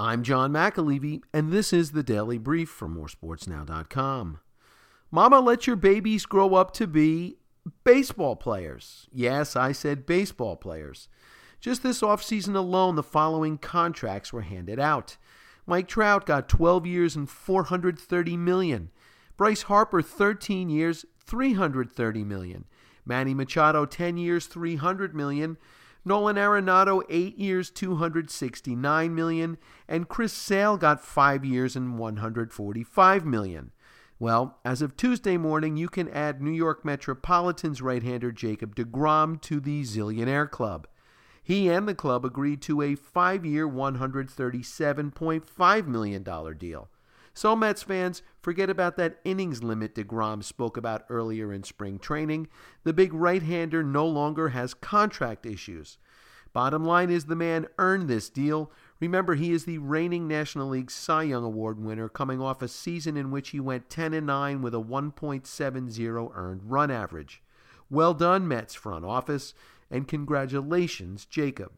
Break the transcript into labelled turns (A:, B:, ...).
A: I'm John McAlevey, and this is the Daily Brief from moresportsnow.com. Mama, let your babies grow up to be baseball players. Yes, I said baseball players. Just this offseason alone, the following contracts were handed out. Mike Trout got 12 years and 430 million. Bryce Harper 13 years, 330 million. Manny Machado 10 years, 300 million. Nolan Arenado 8 years, 269 million, and Chris Sale got 5 years and 145 million. Well, as of Tuesday morning, you can add New York Metropolitans right-hander Jacob DeGrom to the Zillionaire Club. He and the club agreed to a 5-year, $137.5 million deal. So, Mets fans, forget about that innings limit DeGrom spoke about earlier in spring training. The big right hander no longer has contract issues. Bottom line is the man earned this deal. Remember, he is the reigning National League Cy Young Award winner, coming off a season in which he went 10 and 9 with a 1.70 earned run average. Well done, Mets front office, and congratulations, Jacob.